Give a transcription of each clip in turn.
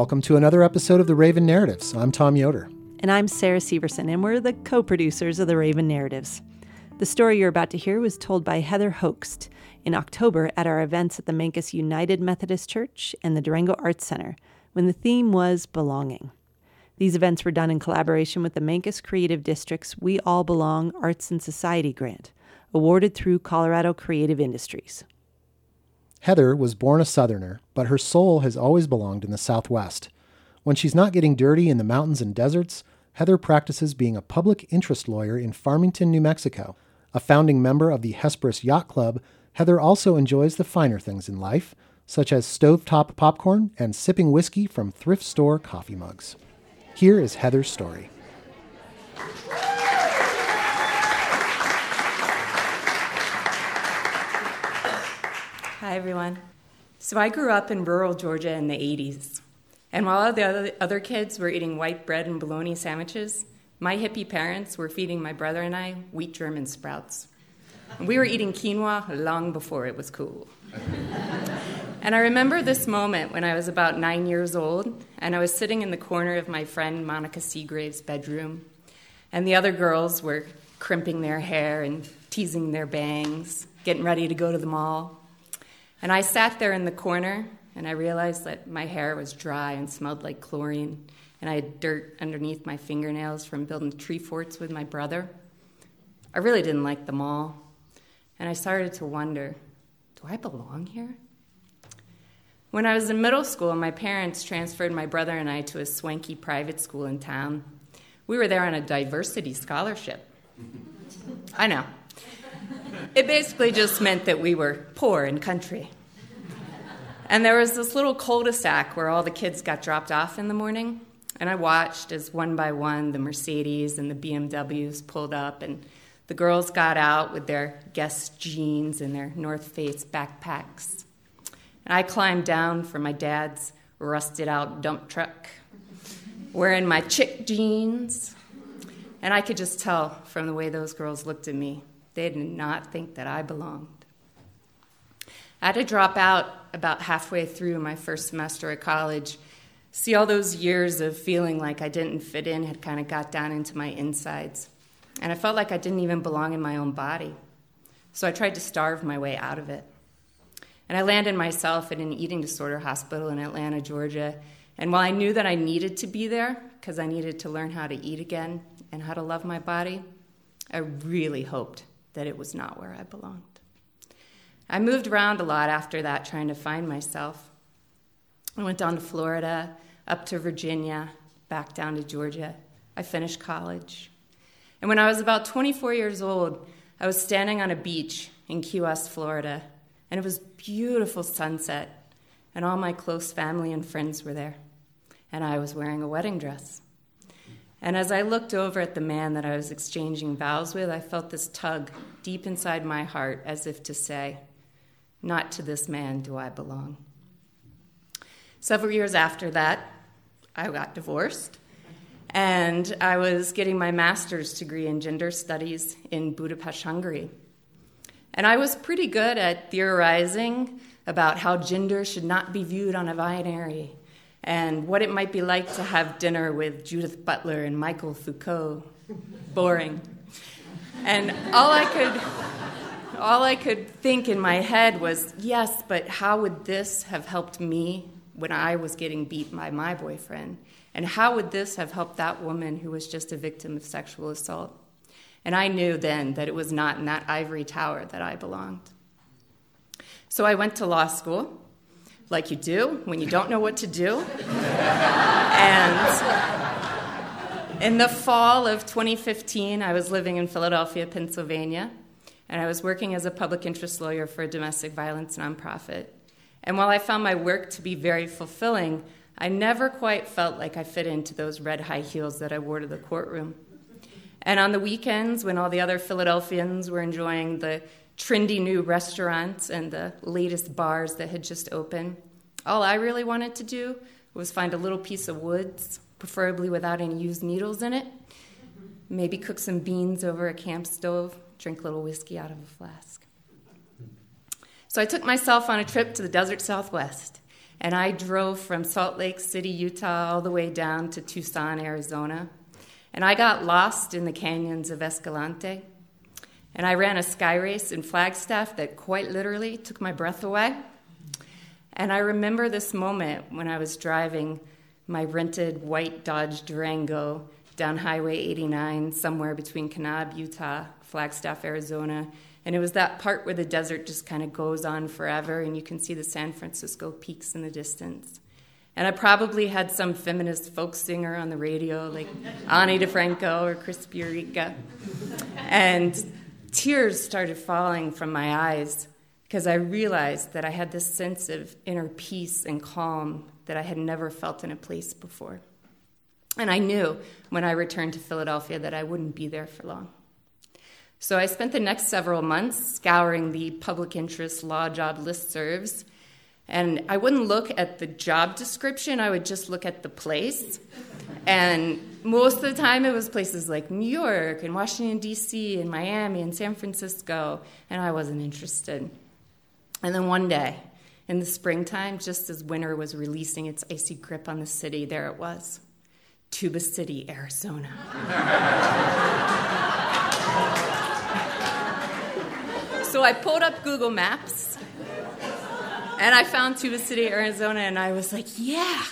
Welcome to another episode of the Raven Narratives. I'm Tom Yoder. And I'm Sarah Severson, and we're the co producers of the Raven Narratives. The story you're about to hear was told by Heather Hochst in October at our events at the Mancos United Methodist Church and the Durango Arts Center when the theme was belonging. These events were done in collaboration with the Mancos Creative District's We All Belong Arts and Society grant, awarded through Colorado Creative Industries. Heather was born a Southerner, but her soul has always belonged in the Southwest. When she's not getting dirty in the mountains and deserts, Heather practices being a public interest lawyer in Farmington, New Mexico. A founding member of the Hesperus Yacht Club, Heather also enjoys the finer things in life, such as stovetop popcorn and sipping whiskey from thrift store coffee mugs. Here is Heather's story. Hi, everyone. So, I grew up in rural Georgia in the 80s. And while all the other, other kids were eating white bread and bologna sandwiches, my hippie parents were feeding my brother and I wheat German sprouts. And we were eating quinoa long before it was cool. and I remember this moment when I was about nine years old, and I was sitting in the corner of my friend Monica Seagrave's bedroom, and the other girls were crimping their hair and teasing their bangs, getting ready to go to the mall. And I sat there in the corner, and I realized that my hair was dry and smelled like chlorine, and I had dirt underneath my fingernails from building tree forts with my brother. I really didn't like the mall, and I started to wonder do I belong here? When I was in middle school, my parents transferred my brother and I to a swanky private school in town. We were there on a diversity scholarship. I know. It basically just meant that we were poor and country. And there was this little cul de sac where all the kids got dropped off in the morning. And I watched as one by one the Mercedes and the BMWs pulled up, and the girls got out with their Guess jeans and their North Face backpacks. And I climbed down from my dad's rusted out dump truck, wearing my chick jeans. And I could just tell from the way those girls looked at me, they did not think that I belonged. I had to drop out about halfway through my first semester at college. See, all those years of feeling like I didn't fit in had kind of got down into my insides. And I felt like I didn't even belong in my own body. So I tried to starve my way out of it. And I landed myself at an eating disorder hospital in Atlanta, Georgia. And while I knew that I needed to be there, because I needed to learn how to eat again and how to love my body, I really hoped that it was not where I belonged. I moved around a lot after that, trying to find myself. I went down to Florida, up to Virginia, back down to Georgia. I finished college. And when I was about 24 years old, I was standing on a beach in Key West, Florida, and it was beautiful sunset, and all my close family and friends were there, and I was wearing a wedding dress. And as I looked over at the man that I was exchanging vows with, I felt this tug deep inside my heart as if to say, Not to this man do I belong. Several years after that, I got divorced, and I was getting my master's degree in gender studies in Budapest, Hungary. And I was pretty good at theorizing about how gender should not be viewed on a binary and what it might be like to have dinner with Judith Butler and Michel Foucault. Boring. And all I could all I could think in my head was, yes, but how would this have helped me when I was getting beat by my boyfriend? And how would this have helped that woman who was just a victim of sexual assault? And I knew then that it was not in that ivory tower that I belonged. So I went to law school like you do when you don't know what to do. and in the fall of 2015, I was living in Philadelphia, Pennsylvania, and I was working as a public interest lawyer for a domestic violence nonprofit. And while I found my work to be very fulfilling, I never quite felt like I fit into those red high heels that I wore to the courtroom. And on the weekends, when all the other Philadelphians were enjoying the trendy new restaurants and the latest bars that had just opened. All I really wanted to do was find a little piece of woods, preferably without any used needles in it, maybe cook some beans over a camp stove, drink a little whiskey out of a flask. So I took myself on a trip to the desert southwest, And I drove from Salt Lake City, Utah, all the way down to Tucson, Arizona. And I got lost in the canyons of Escalante. And I ran a sky race in Flagstaff that quite literally took my breath away. And I remember this moment when I was driving my rented white Dodge Durango down Highway 89, somewhere between Kanab, Utah, Flagstaff, Arizona. And it was that part where the desert just kind of goes on forever, and you can see the San Francisco peaks in the distance. And I probably had some feminist folk singer on the radio, like Ani DiFranco or Chris Pureka. And tears started falling from my eyes because I realized that I had this sense of inner peace and calm that I had never felt in a place before. And I knew when I returned to Philadelphia that I wouldn't be there for long. So I spent the next several months scouring the public interest law job listservs. And I wouldn't look at the job description, I would just look at the place. And most of the time, it was places like New York and Washington, D.C., and Miami and San Francisco, and I wasn't interested. And then one day, in the springtime, just as winter was releasing its icy grip on the city, there it was Tuba City, Arizona. so I pulled up Google Maps and I found Tuba City, Arizona, and I was like, yeah,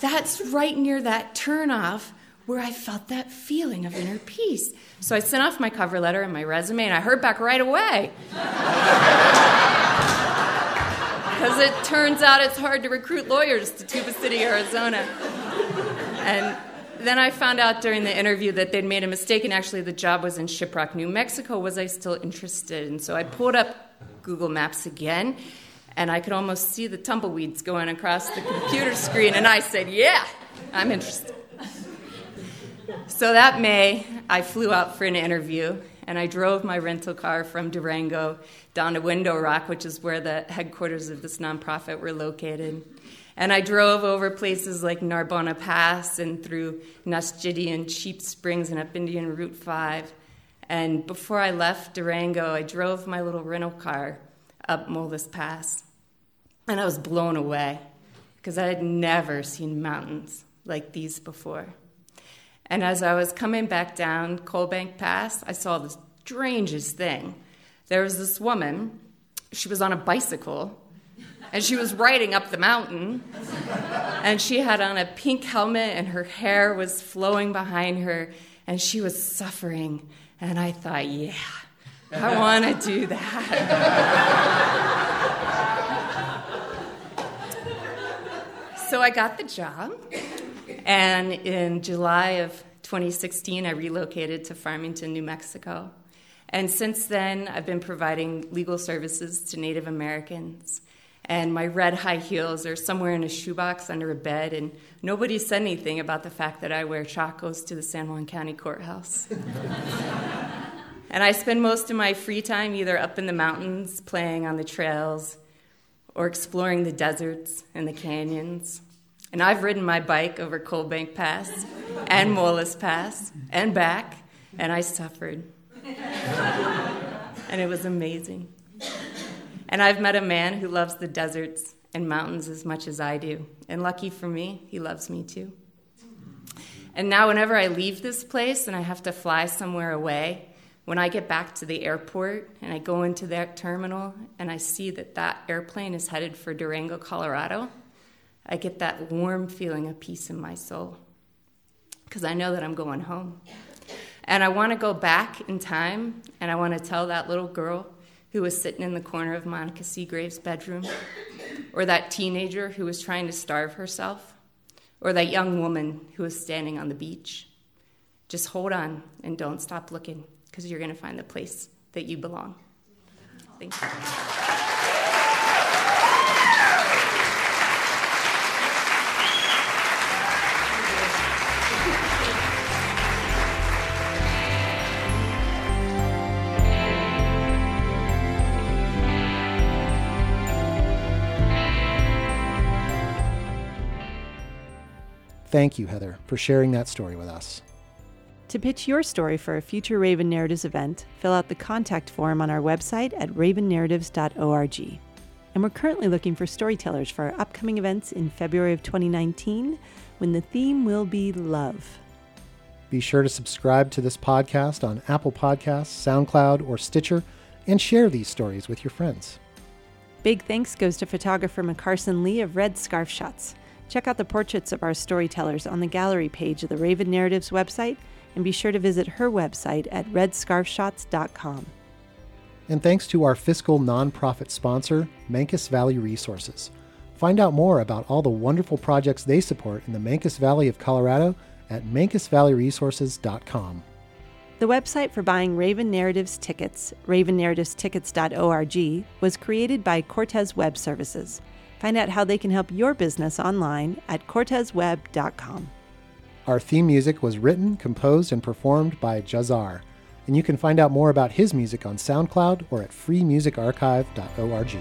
that's right near that turnoff where I felt that feeling of inner peace. So I sent off my cover letter and my resume, and I heard back right away. Because it turns out it's hard to recruit lawyers to Tuba City, Arizona. And then I found out during the interview that they'd made a mistake, and actually the job was in Shiprock, New Mexico. Was I still interested? And so I pulled up Google Maps again, and I could almost see the tumbleweeds going across the computer screen, and I said, Yeah, I'm interested. So that May, I flew out for an interview, and I drove my rental car from Durango down to Window Rock, which is where the headquarters of this nonprofit were located. And I drove over places like Narbona Pass and through Naschitti and Springs and up Indian Route 5. And before I left Durango, I drove my little rental car up Molas Pass. And I was blown away because I had never seen mountains like these before. And as I was coming back down Coalbank Pass, I saw the strangest thing. There was this woman, she was on a bicycle, and she was riding up the mountain. And she had on a pink helmet, and her hair was flowing behind her, and she was suffering. And I thought, yeah, I want to do that. so I got the job, and in July of 2016, I relocated to Farmington, New Mexico. And since then, I've been providing legal services to Native Americans. And my red high heels are somewhere in a shoebox under a bed, and nobody said anything about the fact that I wear chacos to the San Juan County Courthouse. and I spend most of my free time either up in the mountains playing on the trails or exploring the deserts and the canyons. And I've ridden my bike over Coalbank Pass and Molas Pass and back, and I suffered. and it was amazing. And I've met a man who loves the deserts and mountains as much as I do. And lucky for me, he loves me too. And now, whenever I leave this place and I have to fly somewhere away, when I get back to the airport and I go into that terminal and I see that that airplane is headed for Durango, Colorado, I get that warm feeling of peace in my soul because I know that I'm going home. And I want to go back in time and I want to tell that little girl who was sitting in the corner of Monica Seagrave's bedroom, or that teenager who was trying to starve herself, or that young woman who was standing on the beach. Just hold on and don't stop looking because you're going to find the place that you belong. Thank you. Thank you, Heather, for sharing that story with us. To pitch your story for a future Raven Narratives event, fill out the contact form on our website at ravennarratives.org. And we're currently looking for storytellers for our upcoming events in February of 2019 when the theme will be love. Be sure to subscribe to this podcast on Apple Podcasts, SoundCloud, or Stitcher, and share these stories with your friends. Big thanks goes to photographer McCarson Lee of Red Scarf Shots. Check out the portraits of our storytellers on the gallery page of the Raven Narratives website, and be sure to visit her website at redscarfshots.com. And thanks to our fiscal nonprofit sponsor, Mancos Valley Resources. Find out more about all the wonderful projects they support in the Mancos Valley of Colorado at mancosvalleyresources.com. The website for buying Raven Narratives tickets, ravennarrativestickets.org, was created by Cortez Web Services. Find out how they can help your business online at cortezweb.com. Our theme music was written, composed, and performed by Jazar, and you can find out more about his music on SoundCloud or at freemusicarchive.org.